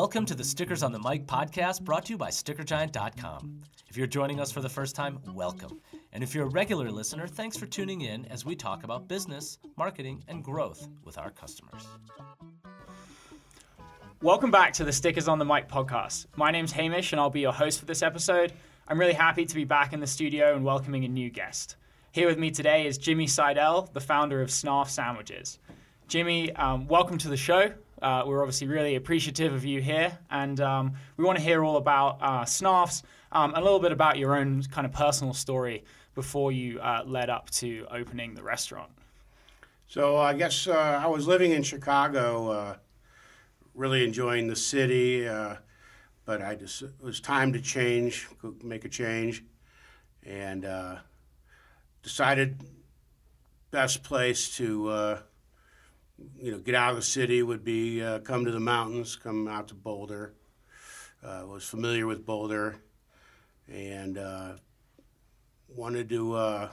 Welcome to the Stickers on the Mic podcast brought to you by StickerGiant.com. If you're joining us for the first time, welcome. And if you're a regular listener, thanks for tuning in as we talk about business, marketing, and growth with our customers. Welcome back to the Stickers on the Mic podcast. My name's Hamish, and I'll be your host for this episode. I'm really happy to be back in the studio and welcoming a new guest. Here with me today is Jimmy Seidel, the founder of Snarf Sandwiches. Jimmy, um, welcome to the show. Uh, we're obviously really appreciative of you here, and um, we want to hear all about uh, Snarfs um, a little bit about your own kind of personal story before you uh, led up to opening the restaurant. So I guess uh, I was living in Chicago, uh, really enjoying the city, uh, but I just it was time to change, make a change, and decided best place to you know, get out of the city would be uh, come to the mountains, come out to Boulder. Uh, was familiar with Boulder, and uh, wanted to. Uh,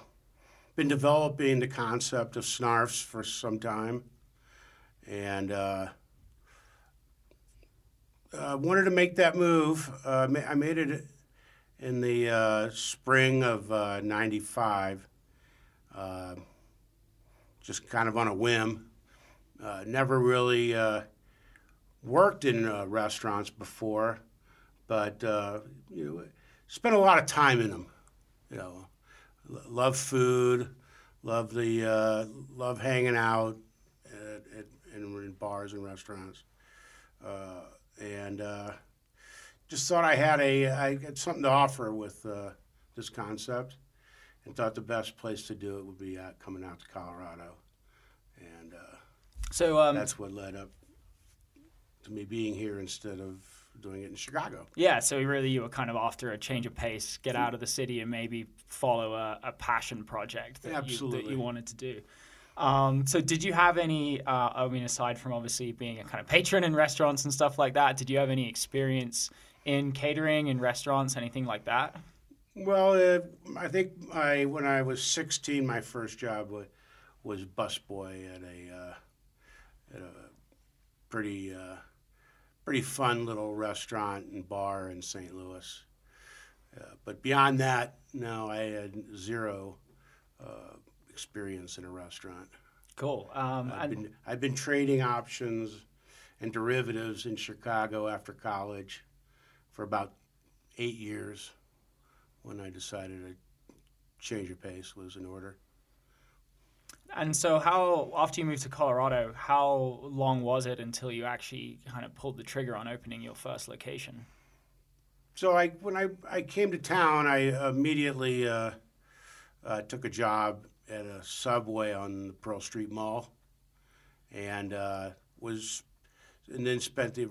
been developing the concept of snarfs for some time, and uh, uh, wanted to make that move. I made it in the spring of '95, just kind of on a whim. Uh, never really uh, worked in uh, restaurants before, but uh, you know, spent a lot of time in them. You know, love food, love the uh, love hanging out at, at, in, bars and restaurants, and just thought I had a I had something to offer with this concept, and thought the best place to do it would be coming out to Colorado, so um, that's what led up to me being here instead of doing it in Chicago. Yeah, so really you were kind of after a change of pace, get out of the city and maybe follow a, a passion project that you, that you wanted to do. Um, so did you have any, uh, I mean, aside from obviously being a kind of patron in restaurants and stuff like that, did you have any experience in catering in restaurants, anything like that? Well, uh, I think I, when I was 16, my first job was, was busboy at a uh, at a pretty uh, pretty fun little restaurant and bar in St. Louis. Uh, but beyond that, no, I had zero uh, experience in a restaurant. Cool. Um, I've, been, I've been trading options and derivatives in Chicago after college for about eight years when I decided a change of pace was in order. And so, how after you moved to Colorado, how long was it until you actually kind of pulled the trigger on opening your first location? So, I when I, I came to town, I immediately uh, uh, took a job at a Subway on the Pearl Street Mall, and uh, was and then spent the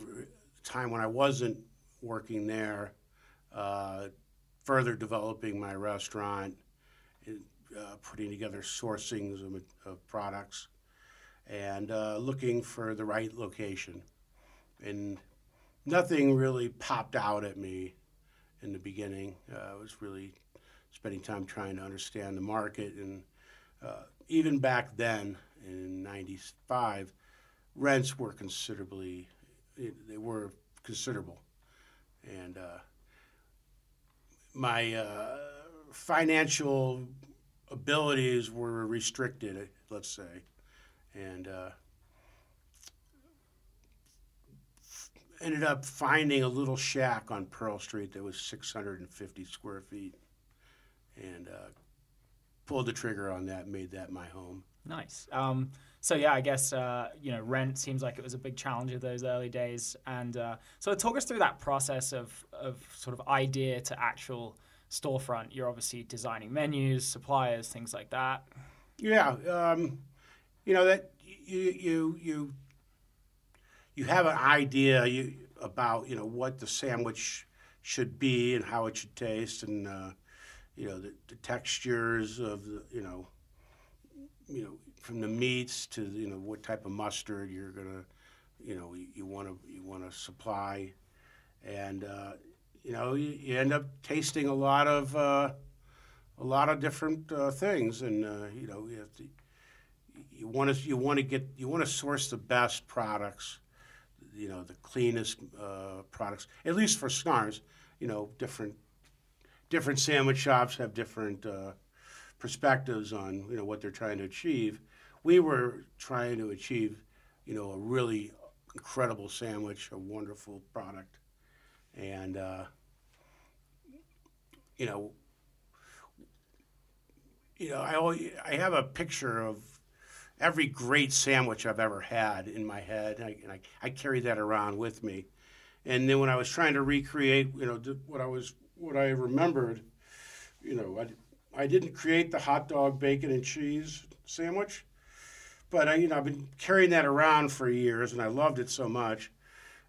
time when I wasn't working there, uh, further developing my restaurant uh, putting together sourcings of, of products and uh, looking for the right location. And nothing really popped out at me in the beginning. Uh, I was really spending time trying to understand the market. And uh, even back then, in 95, rents were considerably, they were considerable. And uh, my uh, financial abilities were restricted, let's say, and uh, ended up finding a little shack on Pearl Street that was 650 square feet, and uh, pulled the trigger on that, made that my home. Nice. Um, so yeah, I guess uh, you know rent seems like it was a big challenge of those early days, and uh, so talk us through that process of of sort of idea to actual storefront, you're obviously designing menus, suppliers, things like that. Yeah, um, you know that you you you you have an idea you, about you know what the sandwich should be and how it should taste, and uh, you know the, the, textures of the you know you know from the meats to you know what type of mustard you're gonna you know you want to you want to supply, and uh, you know, you, you, end up tasting a lot of uh, a lot of different uh, things, and uh, you know, you have to you want to you want to get you want to source the best products, you know the cleanest uh, products, at least for Snarfs. You know, different different sandwich shops have different uh, perspectives on you know what they're trying to achieve. We were trying to achieve, you know, a really incredible sandwich, a wonderful product, and uh, you know, you know, I always, I have a picture of every great sandwich I've ever had in my head, and I, and I, I carry that around with me. And then when I was trying to recreate, you know, what I was, what I remembered, you know, I, I didn't create the hot dog, bacon, and cheese sandwich, but I, you know, I've been carrying that around for years, and I loved it so much.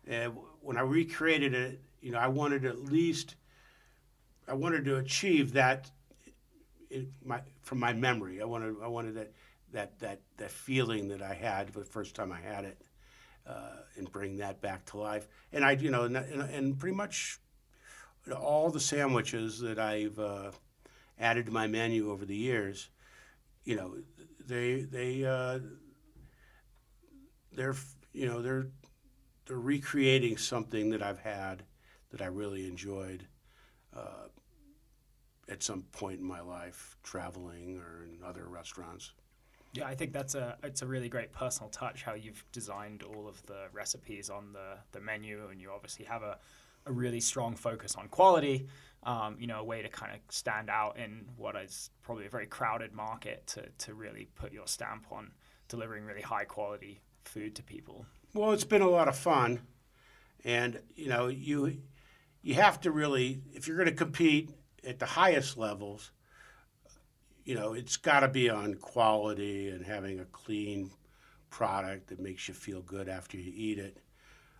And when I recreated it, you know, I wanted at least, I wanted to achieve that, my, from my memory. I wanted, I wanted that that that that feeling that I had the first time I had it, uh, and bring that back to life. And I, you know, and, and pretty much all the sandwiches that I've uh, added to my menu over the years, you know, they they uh, they're you know they're they're recreating something that I've had that I really enjoyed uh, at some point in my life, traveling or in other restaurants. Yeah, I think that's a it's a really great personal touch how you've designed all of the recipes on the, the menu, and you obviously have a, a really strong focus on quality. Um, you know, a way to kind of stand out in what is probably a very crowded market to to really put your stamp on delivering really high quality food to people. Well, it's been a lot of fun, and you know, you you have to really if you're going to compete at the highest levels you know, it's got to be on quality and having a clean product that makes you feel good after you eat it.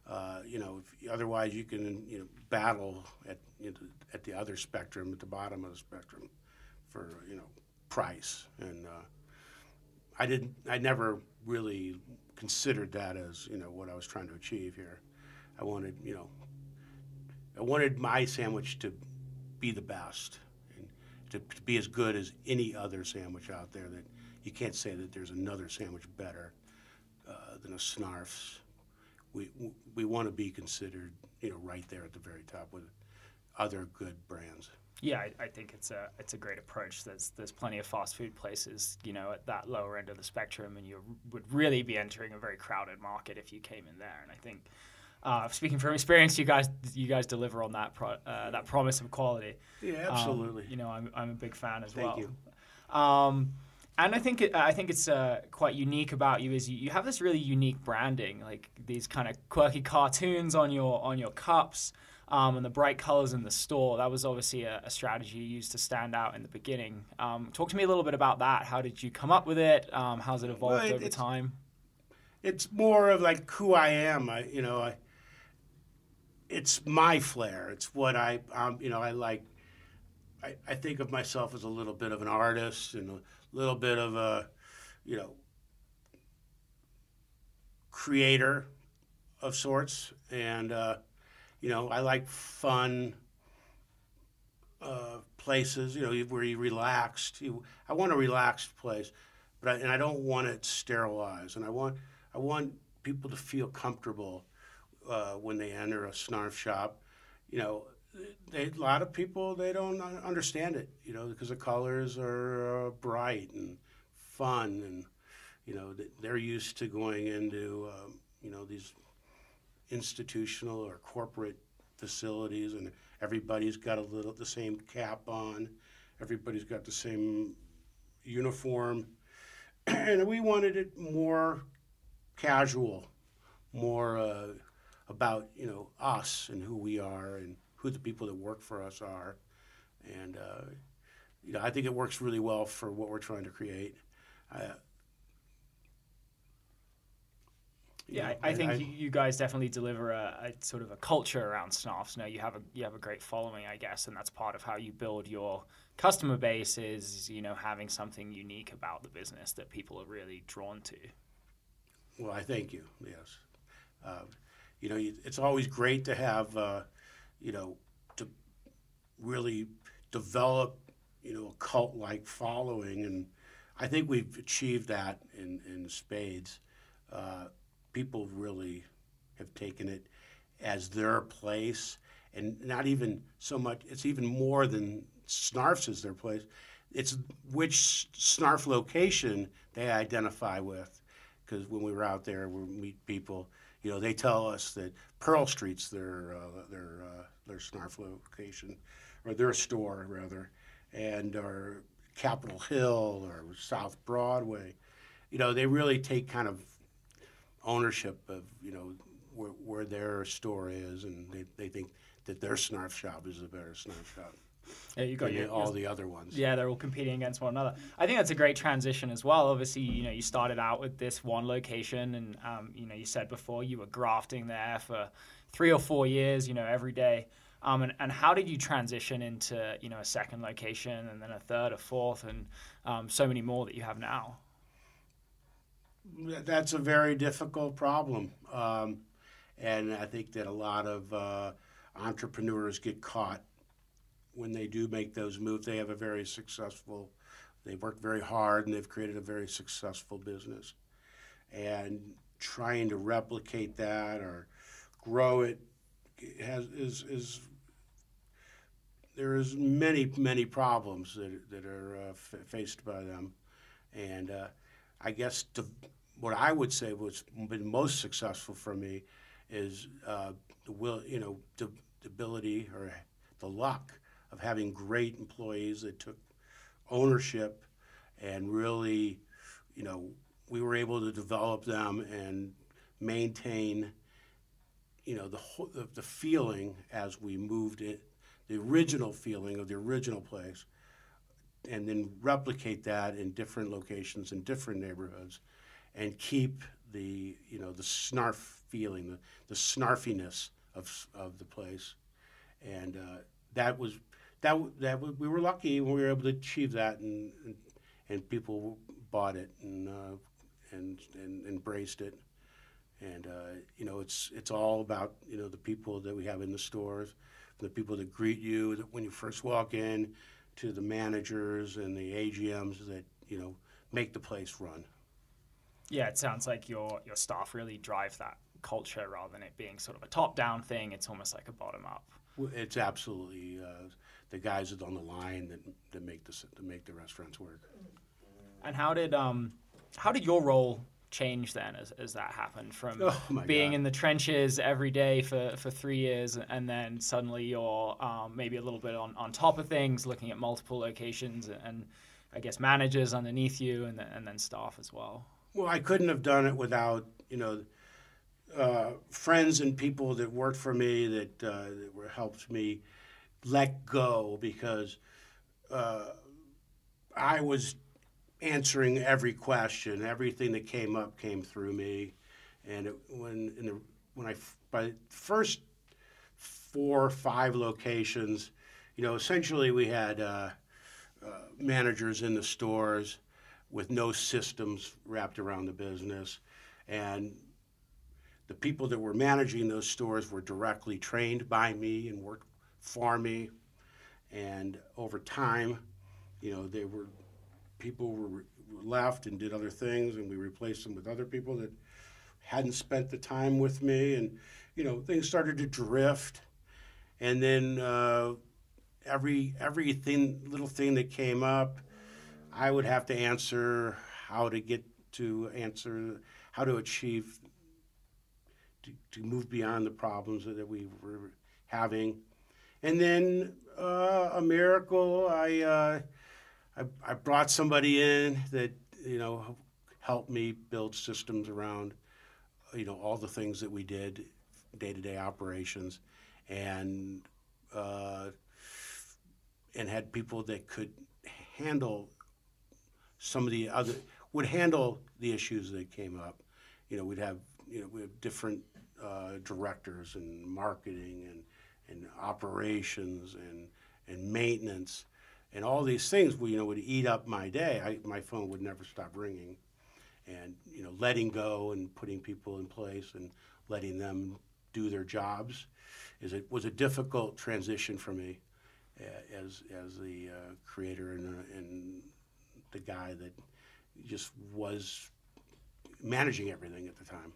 Uh, you know, if, otherwise you can you know battle at you know, at the other spectrum, at the bottom of the spectrum, for you know price. And uh, I didn't, I never really considered that as you know what I was trying to achieve here. I wanted you know, I wanted my sandwich to be the best to, to be as good as any other sandwich out there. That you can't say that there's another sandwich better uh, than a Snarf's. We we want to be considered, you know, right there at the very top with other good brands. Yeah, I, I, think it's a it's a great approach. There's there's plenty of fast food places, you know, at that lower end of the spectrum, and you would really be entering a very crowded market if you came in there. And I think uh, speaking from experience, you guys you guys deliver on that pro, uh, that promise of quality. Yeah, absolutely. Um, you know, I'm, I'm a big fan as Thank well. you. Um, and I think it, I think it's uh, quite unique about you is you, you have this really unique branding, like these kind of quirky cartoons on your on your cups. Um, and the bright colors in the store. That was obviously a, a strategy you used to stand out in the beginning. Um, talk to me a little bit about that. How did you come up with it? Um, how's it evolved well, it, over time? It's more of like who I am. I, you know, I, it's my flair. It's what I, um, you know, I like. I, I think of myself as a little bit of an artist and a little bit of a, you know, creator of sorts. And, uh, you know, I like fun uh, places, you know, where you relaxed. You, I want a relaxed place, but I, and I don't want it sterilized. And I want, I want people to feel comfortable uh, when they enter a snarf shop. You know, they, a lot of people they don't understand it. You know, because the colors are uh, bright and fun, and you know they're used to going into um, you know these institutional or corporate facilities, and everybody's got a little the same cap on, everybody's got the same uniform, and we wanted it more casual, more. Uh, about you know us and who we are and who the people that work for us are, and uh, you know I think it works really well for what we're trying to create. Uh, yeah, I, I think I, you guys definitely deliver a, a, sort of a culture around Snarfs. Now you have a you have a great following, I guess, and that's part of how you build your customer base. Is you know having something unique about the business that people are really drawn to. Well, I thank you. Yes. Uh, you know, it's always great to have, uh, you know, to really develop, you know, a cult-like following, and I think we've achieved that in in spades. Uh, people really have taken it as their place, and not even so much. It's even more than Snarf's is their place. It's which Snarf location they identify with, because when we were out there, we meet people. You know, they tell us that Pearl Street's their uh, their uh, their Snarf location, or their store rather, and or Capitol Hill or South Broadway. You know, they really take kind of ownership of you know where, where their store is, and they, they think that their snarf shop is a better snarf shop. Yeah, you got than your, all the other ones. Yeah, they're all competing against one another. I think that's a great transition as well. Obviously, you know, you started out with this one location, and um, you know, you said before you were grafting there for three or four years. You know, every day. Um, and, and how did you transition into you know a second location and then a third, a fourth, and um, so many more that you have now? That's a very difficult problem, um, and I think that a lot of uh, entrepreneurs get caught when they do make those moves. They have a very successful, they've worked very hard, and they've created a very successful business, and trying to replicate that or grow it has is is there is many many problems that that are uh, f- faced by them, and uh, I guess to, what I would say was been most successful for me is uh, the will you know the, the ability or the luck of having great employees that took ownership and really you know we were able to develop them and maintain you know the whole, the, the feeling as we moved it the original feeling of the original place and then replicate that in different locations in different neighborhoods and keep the you know the snarf feeling the, the snarfiness of, of the place. And uh, that was that that we were lucky when we were able to achieve that and and, and people bought it and, uh, and and embraced it and uh, you know it's it's all about you know the people that we have in the stores the people that greet you when you first walk in, to the managers and the AGMs that you know make the place run. Yeah, it sounds like your your staff really drive that culture rather than it being sort of a top down thing. It's almost like a bottom up. It's absolutely uh, the guys that on the line that, that make the that make the restaurants work. And how did um how did your role change then as, as that happened from oh being God. in the trenches every day for, for three years and then suddenly you're um, maybe a little bit on, on top of things looking at multiple locations and i guess managers underneath you and then, and then staff as well well i couldn't have done it without you know uh, friends and people that worked for me that, uh, that were helped me let go because uh, i was answering every question. Everything that came up came through me, and it, when in the when I by first four or five locations, you know, essentially we had uh, uh, managers in the stores with no systems wrapped around the business, and the people that were managing those stores were directly trained by me and worked for me, and over time, you know, they were people were left and did other things, and we replaced them with other people that hadn't spent the time with me, and you know things started to drift, and then uh, every everything little thing that came up, I would have to answer how to get to answer how to achieve to, to move beyond the problems that we were having, and then uh, a miracle I. Uh, I, I brought somebody in that you know helped me build systems around you know all the things that we did day to day operations and uh, and had people that could handle some of the other would handle the issues that came up you know we'd have you know we have different uh, directors and marketing and and operations and and maintenance and all these things you know would eat up my day. I, my phone would never stop ringing, and you know letting go and putting people in place and letting them do their jobs is it was a difficult transition for me as as the uh, creator and, uh, and the guy that just was managing everything at the time.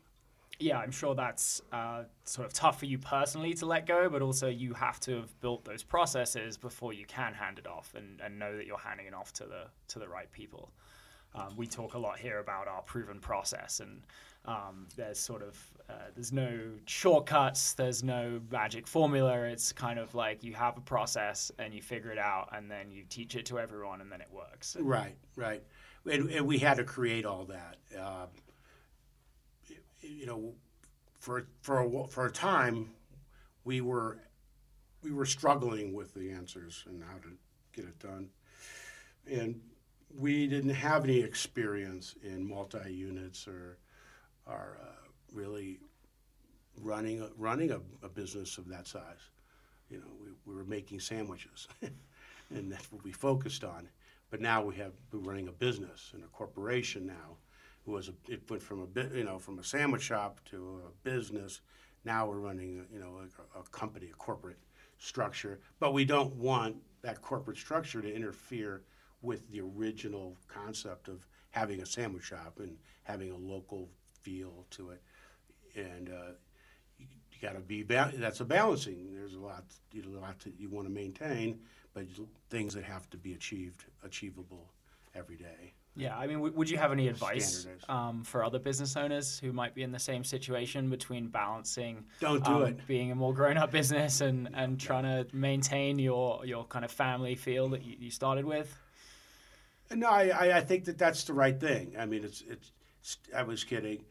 Yeah, I'm sure that's uh, sort of tough for you personally to let go, but also you have to have built those processes before you can hand it off and, and know that you're handing it off to the to the right people. Um, we talk a lot here about our proven process, and um, there's sort of uh, there's no shortcuts, there's no magic formula. It's kind of like you have a process and you figure it out, and then you teach it to everyone, and then it works. Right, right. And, and we had to create all that. Uh, you know, for for a, for a time, we were we were struggling with the answers and how to get it done, and we didn't have any experience in multi units or or uh, really running a, running a, a, business of that size. You know, we, we were making sandwiches, and that's what we focused on. But now we have we're running a business and a corporation now. It was a, it went from a you know from a sandwich shop to a business. Now we're running you know a, a company, a corporate structure. But we don't want that corporate structure to interfere with the original concept of having a sandwich shop and having a local feel to it. And uh, you, you got to be ba- that's a balancing. There's a lot you know, a lot that you want to maintain, but things that have to be achieved achievable every day. Yeah, I mean, w- would you have any advice um, for other business owners who might be in the same situation between balancing don't do um, it being a more grown-up business and, and trying to maintain your your kind of family feel that you, you started with? No, I, I think that that's the right thing. I mean, it's it's. I was kidding.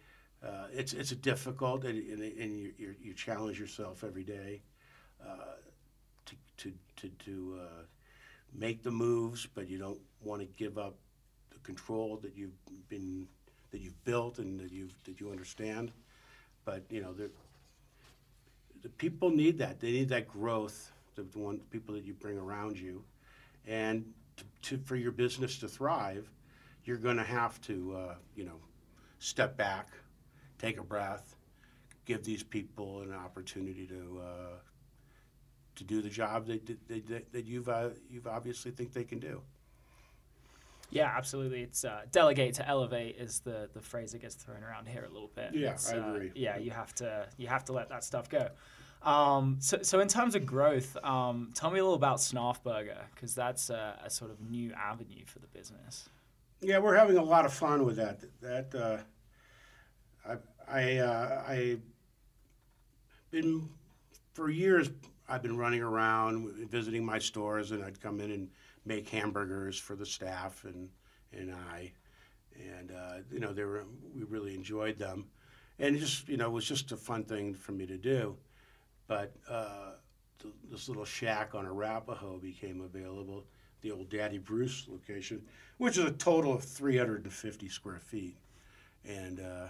Uh, it's it's a difficult, and, and, and you, you, you challenge yourself every day uh, to to to, to uh, make the moves, but you don't want to give up the control that you've been that you've built and that you that you understand. But you know, the the people need that. They need that growth. The one people that you bring around you, and to, to, for your business to thrive, you're going to have to, uh, you know, step back, take a breath, give these people an opportunity to uh, to do the job that, that, that you've uh, you've obviously think they can do. Yeah, absolutely. It's uh, delegate to elevate is the the phrase that gets thrown around here a little bit. Yeah, it's, I agree. yeah, you have to you have to let that stuff go. Um, so, so in terms of growth, um, tell me a little about Snarfburger because that's a, a, sort of new avenue for the business. Yeah, we're having a lot of fun with that. That uh, I I uh, I been for years. I've been running around visiting my stores, and I'd come in and make hamburgers for the staff and and I, and uh, you know they were we really enjoyed them, and it just you know it was just a fun thing for me to do. But uh, th- this little shack on Arapahoe became available, the old Daddy Bruce location, which is a total of 350 square feet. And uh,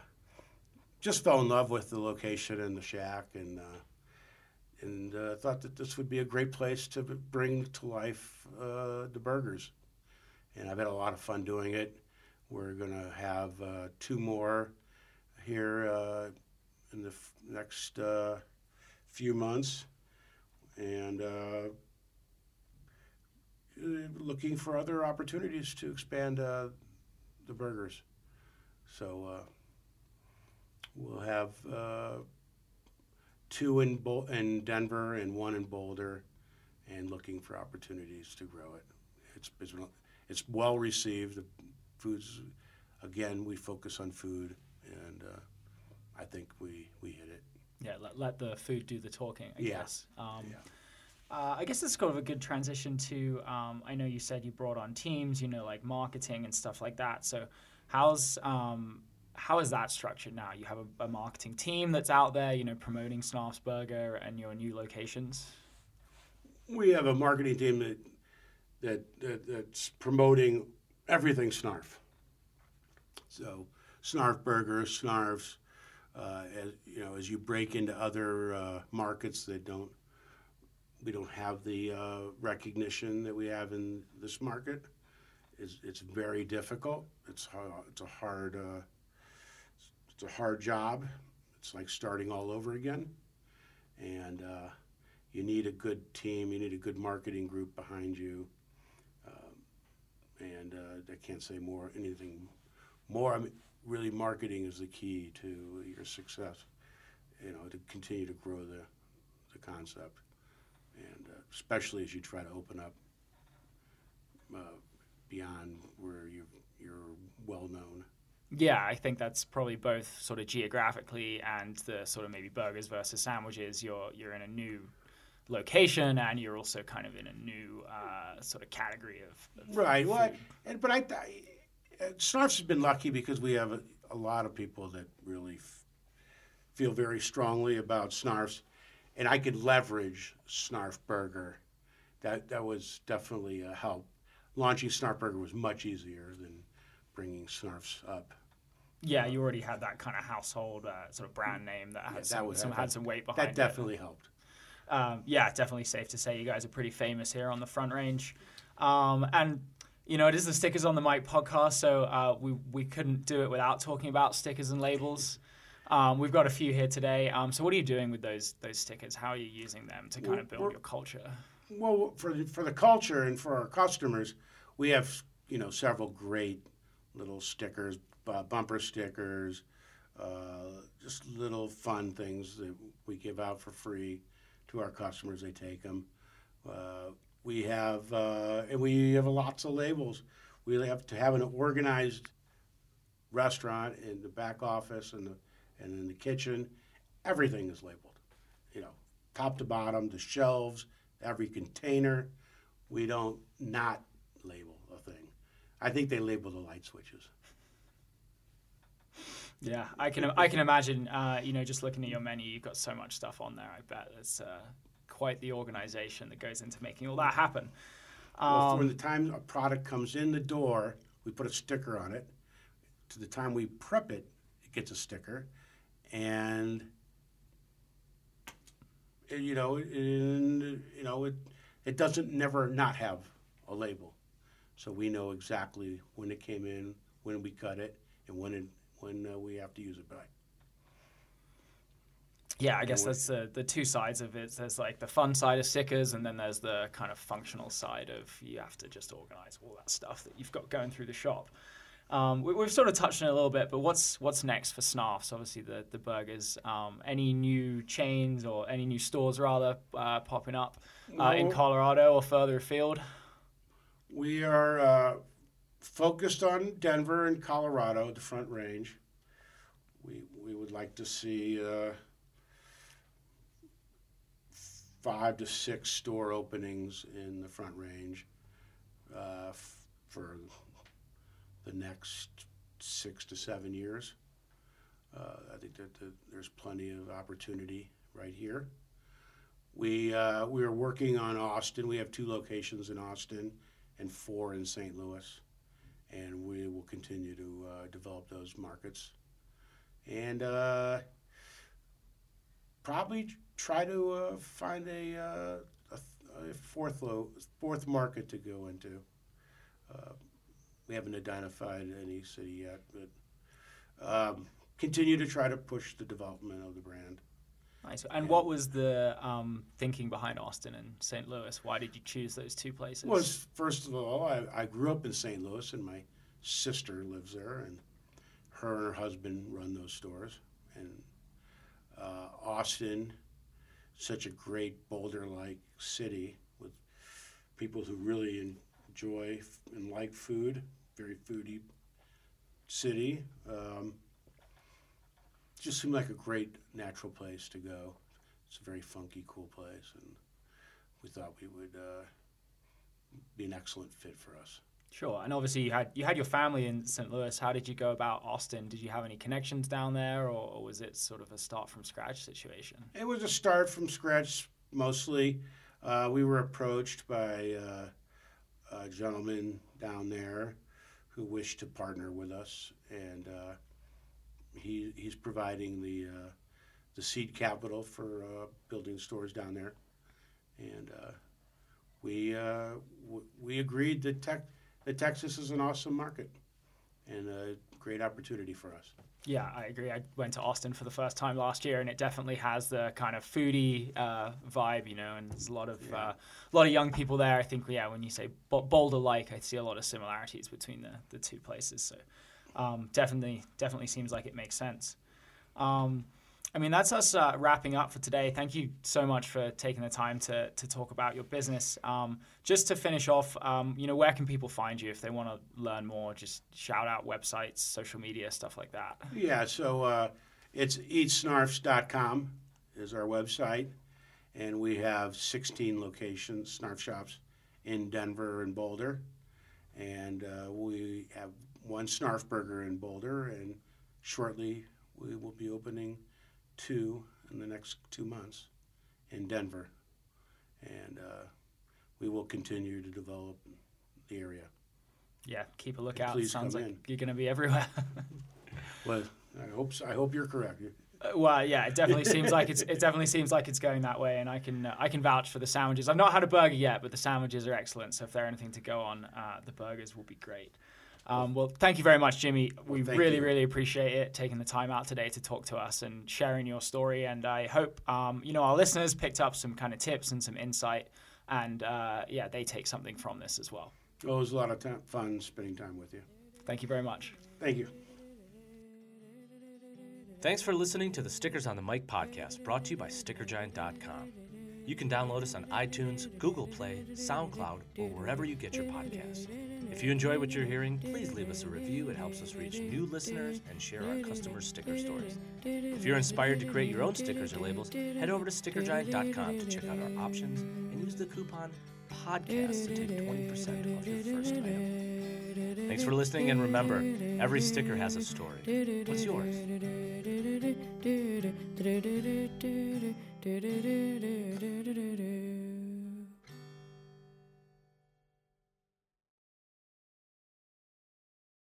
just fell in love with the location and the shack and uh, and uh, thought that this would be a great place to bring to life uh, the burgers. And I've had a lot of fun doing it. We're going to have uh, two more here uh, in the f- next uh, few months, and uh, looking for other opportunities to expand the burgers. So we'll have two in Bo- in Denver and one in Boulder, and looking for opportunities to grow it. It's it's, it's well received. The foods, again, we focus on food, and uh, I think we we hit it yeah, let, let the food do the talking. I yeah. guess. Um, yeah. Uh, I guess this is kind of a good transition to. Um, I know you said you brought on teams, you know, like marketing and stuff like that. So, how's um, how is that structured now? You have a, a, marketing team that's out there, you know, promoting Snarfsburger and your new locations. We have a marketing team that that, that that's promoting everything Snarf. So, Snarf Burgers, Snarfs, uh, as you know, as you break into other uh, markets that don't, we don't have the uh, recognition that we have in this market. It's, it's very difficult. It's it's a hard uh, it's a hard job. It's like starting all over again, and uh, you need a good team. You need a good marketing group behind you. Um, and uh, I can't say more anything more. I mean, really marketing is the key to your success. you know, to continue to grow the the concept, and uh, especially as you try to open up uh, beyond where you you're well known. Yeah, I think that's probably both sort of geographically and the sort of maybe burgers versus sandwiches. You're you're in a new location and you're also kind of in a new uh, sort of category of, of Right. Well, I, and, but I, I Snarf's has been lucky because we have a, a lot of people that really f- feel very strongly about Snarf's, and I could leverage Snarf Burger. That that was definitely a help. Launching Snarf Burger was much easier than bringing Snarf's up. Yeah, you already had that kind of household uh, sort of brand name that had that some, would- some had some weight behind That it. definitely helped. um, yeah, definitely safe to say you guys are pretty famous here on the Front Range. Um, and you know, it is the Stickers on the Mic podcast, so uh, we we couldn't do it without talking about stickers and labels. Um, we've got a few here today. Um, so, what are you doing with those those stickers? How are you using them to kind of build your culture? Well, for the, for the culture and for our customers, we have you know several great little stickers, uh, bumper stickers, uh, just little fun things that we give out for free to our customers. They take them. Uh, we have uh, and we have lots of labels. We have to have an organized restaurant in the back office and the and in the kitchen. Everything is labeled. You know, top to bottom, the shelves, every container. We don't not label a thing. I think they label the light switches. Yeah, I can I can imagine. Uh, you know, just looking at your menu, you've got so much stuff on there. I bet it's uh, quite the organization that goes into making all that happen. well, Um, from the time a product comes in the door, we put a sticker on it. To the time we prep it, it gets a sticker, and you know, and you know, it it doesn't never not have a label, so we know exactly when it came in, when we cut it, and when it when uh, we have to use it by. Yeah, I guess that's the the two sides of it. There's like the fun side of stickers, and then there's the kind of functional side of you have to just organize all that stuff that you've got going through the shop. Um, we, we've sort of touched on it a little bit, but what's what's next for Snarfs? Obviously, the the burgers. Um, any new chains or any new stores rather uh, popping up uh, in Colorado or further afield? We are uh, focused on Denver and Colorado, the Front Range. We we would like to see uh, five to six store openings in the Front Range uh, f- for the next six to seven years. Uh, I think that, that there's plenty of opportunity right here. We uh, we are working on Austin. We have two locations in Austin and four in St. Louis, and we will continue to uh, develop those markets, and uh, probably try to uh, find a, uh, a, fourth lo- fourth market to go into. Uh, we haven't identified any city yet, but um, continue to try to push the development of the brand. Nice. And Yeah. what was the um, thinking behind Austin and St. Louis? Why did you choose those two places? was first of all, I, I grew up in St. Louis, and my sister lives there, and her and her husband run those stores. And uh, Austin, such a great Boulder-like city with people who really enjoy and like food, very foodie city. Um, just seemed like a great natural place to go. It's a very funky, cool place, and we thought we would uh, be an excellent fit for us. Sure, and obviously you had you had your family in St. Louis. How did you go about Austin? Did you have any connections down there, or, or was it sort of a start from scratch situation? It was a start from scratch mostly. Uh, we were approached by uh, a gentleman down there who wished to partner with us, and uh, he he's providing the uh, the seed capital for uh, building stores down there, and uh, we uh, w- we agreed that tech that Texas is an awesome market and a great opportunity for us. Yeah, I agree. I went to Austin for the first time last year, and it definitely has the kind of foodie uh, vibe, you know. And there's a lot of Yeah. uh, a lot of young people there. I think, yeah, when you say Bo- Boulder-like, I see a lot of similarities between the, the two places. So um, definitely, definitely seems like it makes sense. Um, I mean, that's us uh, wrapping up for today. Thank you so much for taking the time to, to talk about your business. Um, just to finish off, um, you know, where can people find you if they want to learn more? Just shout out websites, social media, stuff like that. Yeah, so uh, it's eatsnarfs.com is our website, and we have 16 locations, snarf shops, in Denver and Boulder, and uh, we have one snarf burger in Boulder, and shortly we will be opening two in the next two months in Denver, and uh, we will continue to develop the area. Yeah, keep a lookout. Please Sounds come like in. you're going to be everywhere. Well, I hope so. I hope you're correct. Uh, Well, yeah, it definitely seems like it's it definitely seems like it's going that way, and I can uh, I can vouch for the sandwiches. I've not had a burger yet, but the sandwiches are excellent. So if they're anything to go on, uh, the burgers will be great. Um, well, thank you very much, Jimmy. We thank really, you. really appreciate it taking the time out today to talk to us and sharing your story. And I hope um, you know our listeners picked up some kind of tips and some insight, and uh, yeah, they take something from this as well. Well, it was a lot of time, fun spending time with you. Thank you very much. Thank you. Thanks for listening to the Stickers on the Mic podcast brought to you by StickerGiant.com. You can download us on iTunes, Google Play, SoundCloud, or wherever you get your podcasts. If you enjoy what you're hearing, please leave us a review. It helps us reach new listeners and share our customers' sticker stories. If you're inspired to create your own stickers or labels, head over to StickerGiant.com to check out our options and use the coupon PODCAST to take 20% off your first item. Thanks for listening, and remember, every sticker has a story. What's yours?